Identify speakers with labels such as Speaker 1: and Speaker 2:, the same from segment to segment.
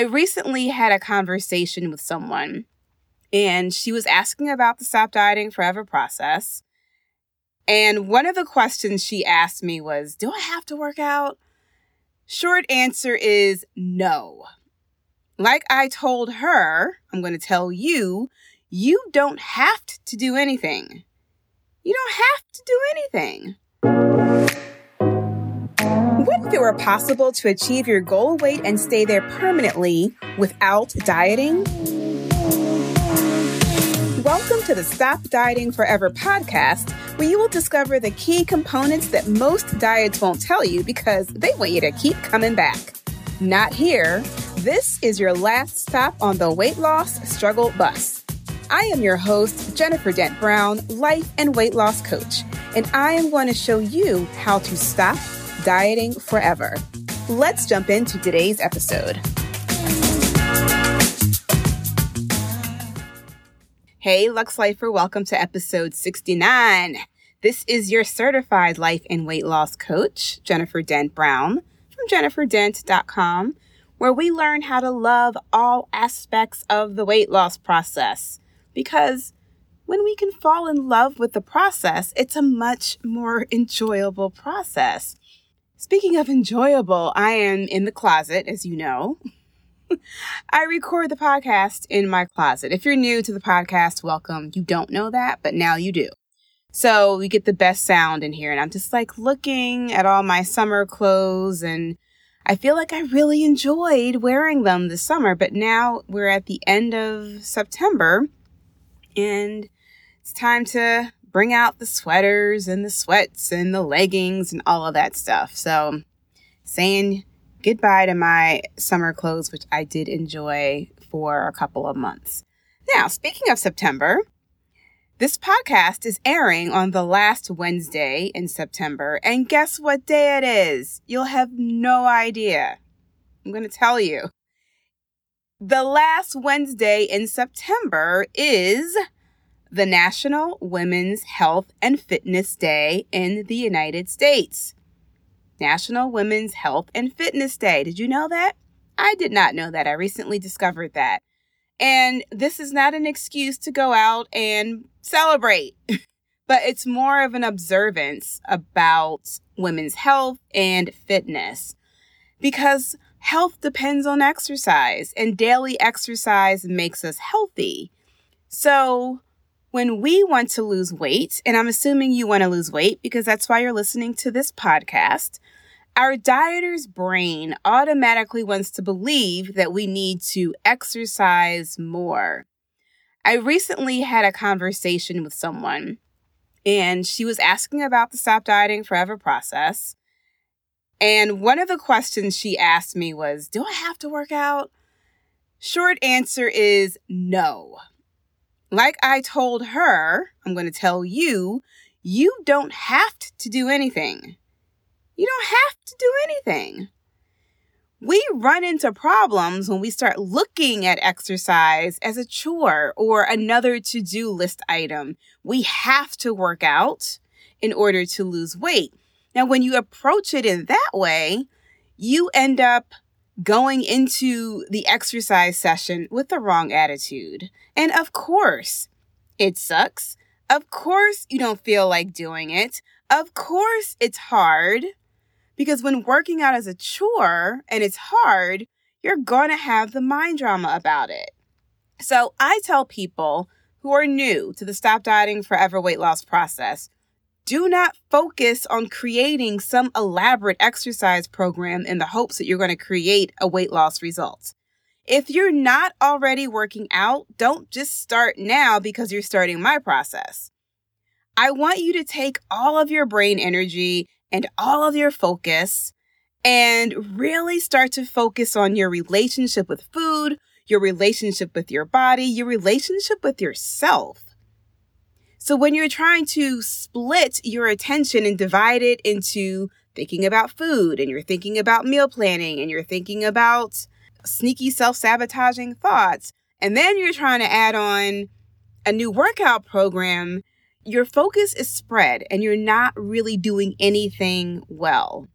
Speaker 1: I recently had a conversation with someone and she was asking about the Stop Dieting Forever process. And one of the questions she asked me was Do I have to work out? Short answer is no. Like I told her, I'm going to tell you, you don't have to do anything. You don't have to do anything. If it were possible to achieve your goal weight and stay there permanently without dieting? Welcome to the Stop Dieting Forever podcast, where you will discover the key components that most diets won't tell you because they want you to keep coming back. Not here. This is your last stop on the weight loss struggle bus. I am your host, Jennifer Dent Brown, life and weight loss coach, and I am going to show you how to stop dieting forever. Let's jump into today's episode. Hey, Lux Lifer, welcome to episode 69. This is your certified life and weight loss coach, Jennifer Dent Brown from jenniferdent.com, where we learn how to love all aspects of the weight loss process. Because when we can fall in love with the process, it's a much more enjoyable process. Speaking of enjoyable, I am in the closet, as you know. I record the podcast in my closet. If you're new to the podcast, welcome. You don't know that, but now you do. So we get the best sound in here. And I'm just like looking at all my summer clothes and I feel like I really enjoyed wearing them this summer, but now we're at the end of September and it's time to bring out the sweaters and the sweats and the leggings and all of that stuff. So saying goodbye to my summer clothes, which I did enjoy for a couple of months. Now, speaking of September, this podcast is airing on the last Wednesday in September. And guess what day it is? You'll have no idea. I'm going to tell you. The last Wednesday in September is the National Women's Health and Fitness Day in the United States. National Women's Health and Fitness Day. Did you know that? I did not know that. I recently discovered that. And this is not an excuse to go out and celebrate, but it's more of an observance about women's health and fitness because health depends on exercise and daily exercise makes us healthy. So, when we want to lose weight, and I'm assuming you want to lose weight because that's why you're listening to this podcast, our dieter's brain automatically wants to believe that we need to exercise more. I recently had a conversation with someone, and she was asking about the Stop Dieting Forever process. And one of the questions she asked me was Do I have to work out? Short answer is no. Like I told her, I'm going to tell you, you don't have to do anything. You don't have to do anything. We run into problems when we start looking at exercise as a chore or another to do list item. We have to work out in order to lose weight. Now, when you approach it in that way, you end up going into the exercise session with the wrong attitude. And of course, it sucks. Of course, you don't feel like doing it. Of course, it's hard. Because when working out is a chore and it's hard, you're going to have the mind drama about it. So I tell people who are new to the Stop Dieting Forever weight loss process do not focus on creating some elaborate exercise program in the hopes that you're going to create a weight loss result. If you're not already working out, don't just start now because you're starting my process. I want you to take all of your brain energy and all of your focus and really start to focus on your relationship with food, your relationship with your body, your relationship with yourself. So when you're trying to split your attention and divide it into thinking about food and you're thinking about meal planning and you're thinking about sneaky self sabotaging thoughts, and then you're trying to add on a new workout program, your focus is spread and you're not really doing anything well.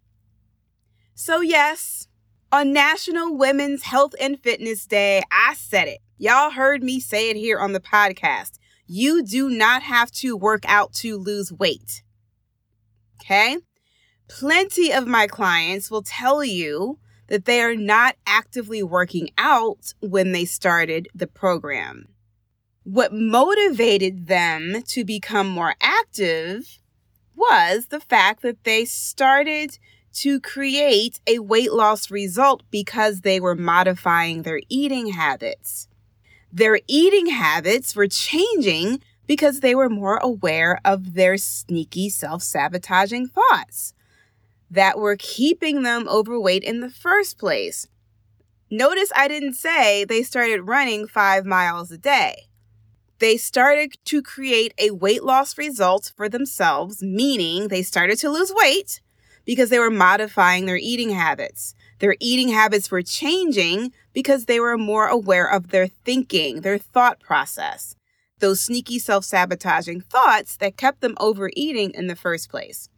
Speaker 1: So, yes, On National Women's Health and Fitness Day, I said it. Y'all heard me say it here on the podcast. You do not have to work out to lose weight. Okay? Plenty of my clients will tell you that they are not actively working out when they started the program. What motivated them to become more active was the fact that they started to create a weight loss result because they were modifying their eating habits. Their eating habits were changing because they were more aware of their sneaky self sabotaging thoughts that were keeping them overweight in the first place. Notice I didn't say they started running five miles a day. They started to create a weight loss result for themselves, meaning they started to lose weight because they were modifying their eating habits. Their eating habits were changing because they were more aware of their thinking, their thought process, those sneaky self sabotaging thoughts that kept them overeating in the first place.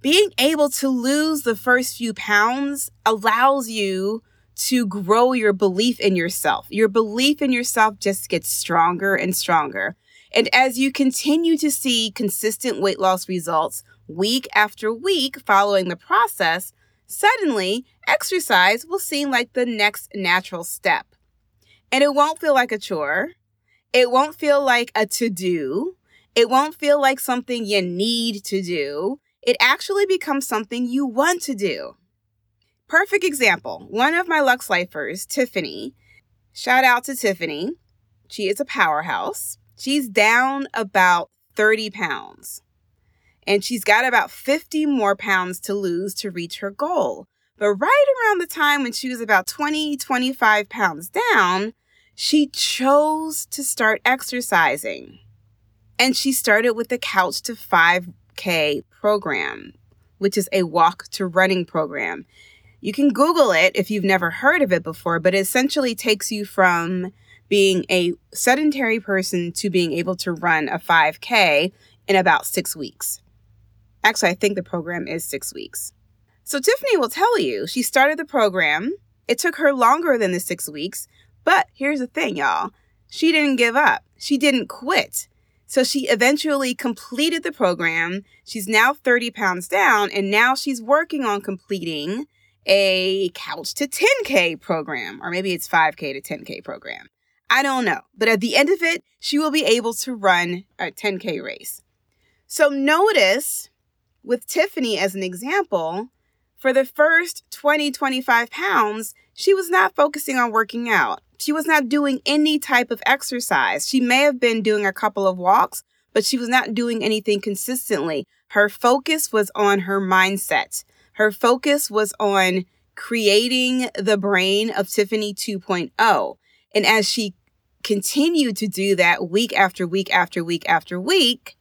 Speaker 1: Being able to lose the first few pounds allows you to grow your belief in yourself. Your belief in yourself just gets stronger and stronger. And as you continue to see consistent weight loss results week after week following the process, suddenly exercise will seem like the next natural step. And it won't feel like a chore. It won't feel like a to do. It won't feel like something you need to do. It actually becomes something you want to do. Perfect example. One of my Lux Lifers, Tiffany, shout out to Tiffany. She is a powerhouse. She's down about 30 pounds and she's got about 50 more pounds to lose to reach her goal. But right around the time when she was about 20, 25 pounds down, she chose to start exercising. And she started with the Couch to 5K program, which is a walk to running program. You can Google it if you've never heard of it before, but it essentially takes you from being a sedentary person to being able to run a 5K in about six weeks. Actually, I think the program is six weeks. So Tiffany will tell you she started the program. It took her longer than the six weeks, but here's the thing, y'all. She didn't give up. She didn't quit. So she eventually completed the program. She's now 30 pounds down, and now she's working on completing a couch to 10K program, or maybe it's 5K to 10K program. I don't know. But at the end of it, she will be able to run a 10K race. So notice with Tiffany as an example, for the first 20, 25 pounds, she was not focusing on working out. She was not doing any type of exercise. She may have been doing a couple of walks, but she was not doing anything consistently. Her focus was on her mindset. Her focus was on creating the brain of Tiffany 2.0. And as she continued to do that week after week after week after week,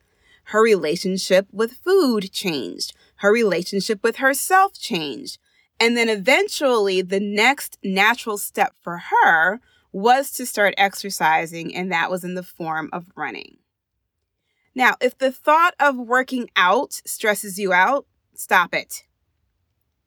Speaker 1: her relationship with food changed. Her relationship with herself changed. And then eventually, the next natural step for her was to start exercising, and that was in the form of running. Now, if the thought of working out stresses you out, stop it.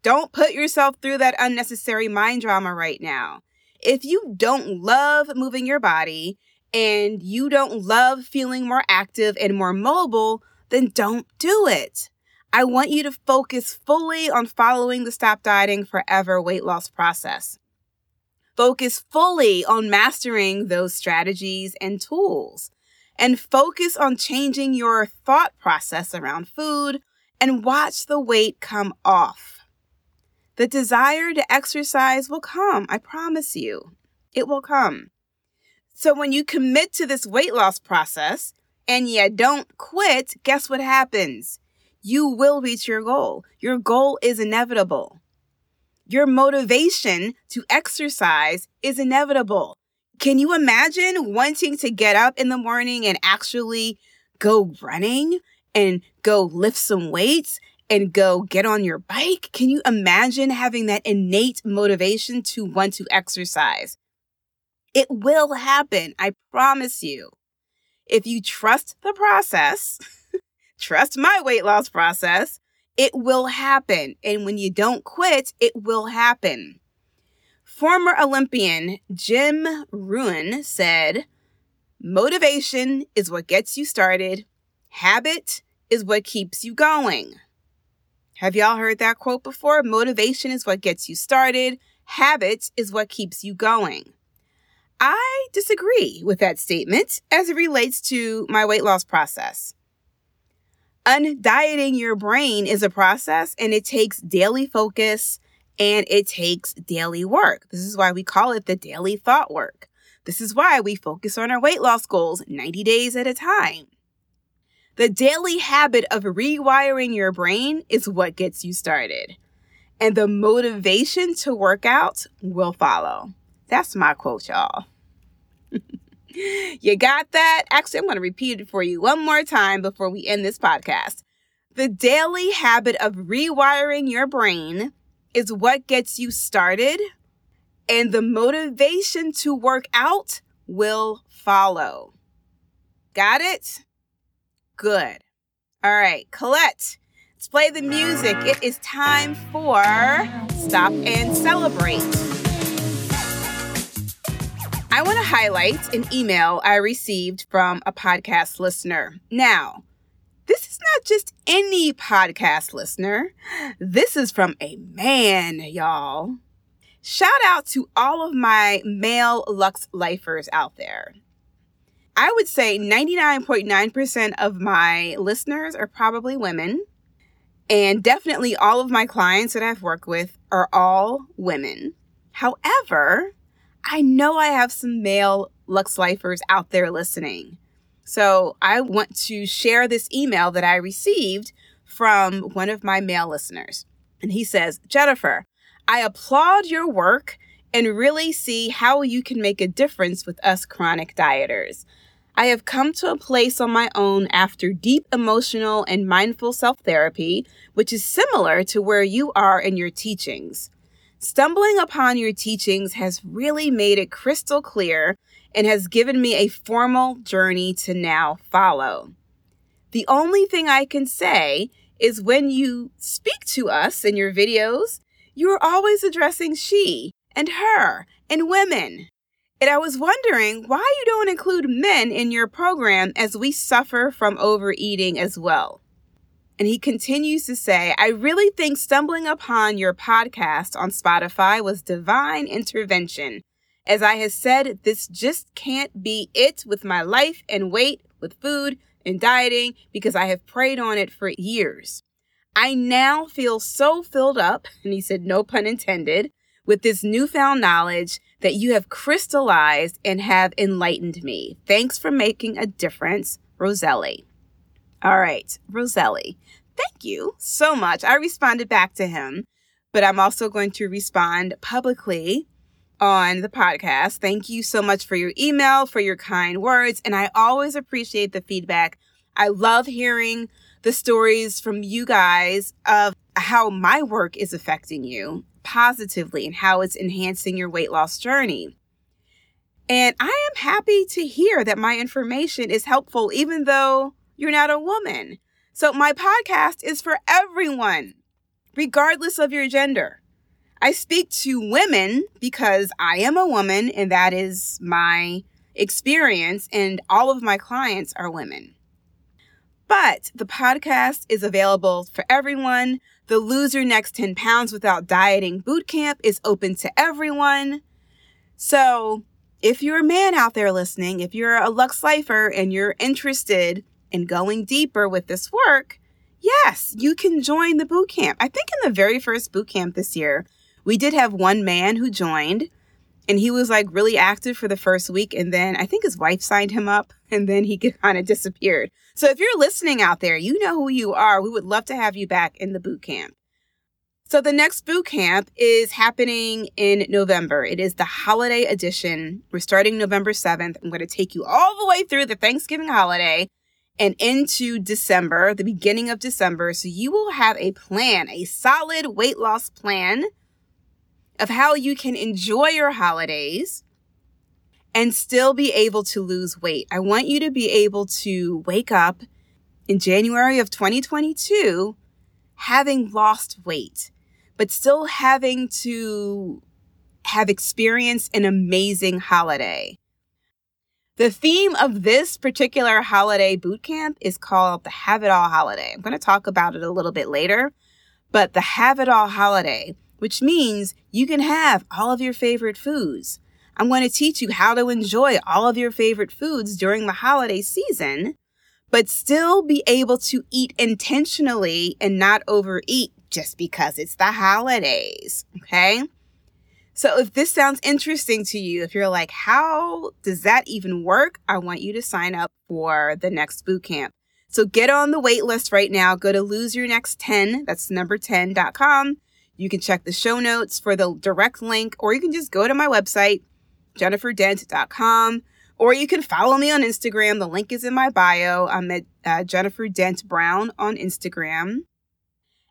Speaker 1: Don't put yourself through that unnecessary mind drama right now. If you don't love moving your body and you don't love feeling more active and more mobile, then don't do it. I want you to focus fully on following the Stop Dieting Forever weight loss process. Focus fully on mastering those strategies and tools. And focus on changing your thought process around food and watch the weight come off. The desire to exercise will come, I promise you. It will come. So when you commit to this weight loss process and you don't quit, guess what happens? You will reach your goal. Your goal is inevitable. Your motivation to exercise is inevitable. Can you imagine wanting to get up in the morning and actually go running and go lift some weights and go get on your bike? Can you imagine having that innate motivation to want to exercise? It will happen. I promise you. If you trust the process, trust my weight loss process, it will happen. And when you don't quit, it will happen. Former Olympian Jim Rohn said, Motivation is what gets you started, habit is what keeps you going. Have y'all heard that quote before? Motivation is what gets you started, habit is what keeps you going. I disagree with that statement as it relates to my weight loss process. Undieting your brain is a process and it takes daily focus and it takes daily work. This is why we call it the daily thought work. This is why we focus on our weight loss goals 90 days at a time. The daily habit of rewiring your brain is what gets you started. And the motivation to work out will follow. That's my quote, y'all. you got that? Actually, I'm going to repeat it for you one more time before we end this podcast. The daily habit of rewiring your brain is what gets you started, and the motivation to work out will follow. Got it? Good. All right, Colette, let's play the music. It is time for Stop and Celebrate. I want to highlight an email I received from a podcast listener. Now, this is not just any podcast listener. This is from a man, y'all. Shout out to all of my male Lux lifers out there. I would say 99.9% of my listeners are probably women. And definitely all of my clients that I've worked with are all women. However, I know I have some male Lux lifers out there listening. So I want to share this email that I received from one of my male listeners. And he says, Jennifer, I applaud your work and really see how you can make a difference with us chronic dieters. I have come to a place on my own after deep emotional and mindful self therapy, which is similar to where you are in your teachings. Stumbling upon your teachings has really made it crystal clear and has given me a formal journey to now follow. The only thing I can say is when you speak to us in your videos, you are always addressing she and her and women. And I was wondering why you don't include men in your program as we suffer from overeating as well. And he continues to say, I really think stumbling upon your podcast on Spotify was divine intervention as I have said, this just can't be it with my life and weight, with food and dieting, because I have prayed on it for years. I now feel so filled up, and he said, no pun intended, with this newfound knowledge that you have crystallized and have enlightened me. Thanks for making a difference, Roselli. All right, Roselli, thank you so much. I responded back to him, but I'm also going to respond publicly on the podcast. Thank you so much for your email, for your kind words, and I always appreciate the feedback. I love hearing the stories from you guys of how my work is affecting you positively and how it's enhancing your weight loss journey. And I am happy to hear that my information is helpful, even though you're not a woman. So, my podcast is for everyone, regardless of your gender. I speak to women because I am a woman and that is my experience, and all of my clients are women. But the podcast is available for everyone. The Lose Your Next 10 Pounds Without Dieting Bootcamp is open to everyone. So, if you're a man out there listening, if you're a Lux Lifer and you're interested in going deeper with this work, yes, you can join the boot camp. I think in the very first boot camp this year, we did have one man who joined and he was like really active for the first week and then I think his wife signed him up and then he kind of disappeared. So if you're listening out there, you know who you are. We would love to have you back in the boot camp. So the next boot camp is happening in November. It is the holiday edition. We're starting November 7th. I'm going to take you all the way through the Thanksgiving holiday and into December, the beginning of December. So you will have a plan, a solid weight loss plan of how you can enjoy your holidays and still be able to lose weight. I want you to be able to wake up in January of 2022 having lost weight, but still having to have experienced an amazing holiday. The theme of this particular holiday boot camp is called the Have It All Holiday. I'm going to talk about it a little bit later, but the Have It All Holiday, which means you can have all of your favorite foods. I'm going to teach you how to enjoy all of your favorite foods during the holiday season, but still be able to eat intentionally and not overeat just because it's the holidays. Okay. So if this sounds interesting to you, if you're like, how does that even work? I want you to sign up for the next boot camp. So get on the wait list right now. Go to lose your next 10. That's number 10.com. You can check the show notes for the direct link, or you can just go to my website, jenniferdent.com, or you can follow me on Instagram. The link is in my bio. I'm at uh, Jennifer Dent Brown on Instagram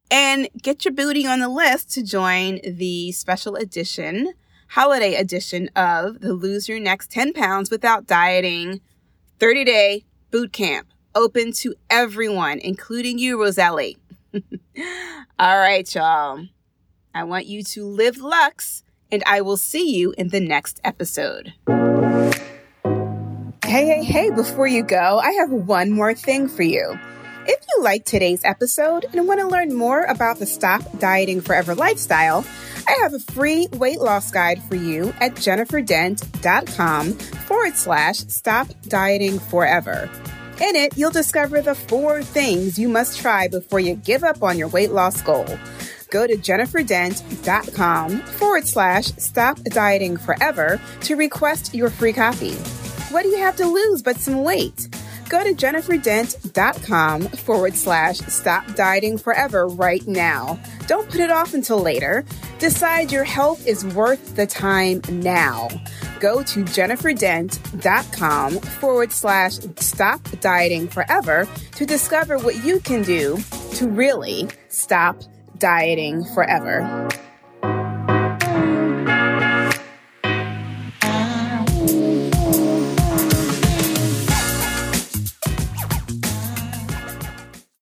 Speaker 1: and get your booty on the list to join the special edition, holiday edition of the Lose Your Next 10 Pounds Without Dieting 30 day boot camp. Open to everyone, including you, Roselli. All right, y'all. I want you to live Lux, and I will see you in the next episode. Hey, hey, hey, before you go, I have one more thing for you. If you like today's episode and want to learn more about the Stop Dieting Forever lifestyle, I have a free weight loss guide for you at jenniferdent.com forward slash stop dieting forever. In it, you'll discover the four things you must try before you give up on your weight loss goal. Go to jenniferdent.com forward slash stop dieting forever to request your free copy. What do you have to lose but some weight? Go to jenniferdent.com forward slash stop dieting forever right now. Don't put it off until later. Decide your health is worth the time now. Go to jenniferdent.com forward slash stop dieting forever to discover what you can do to really stop dieting forever.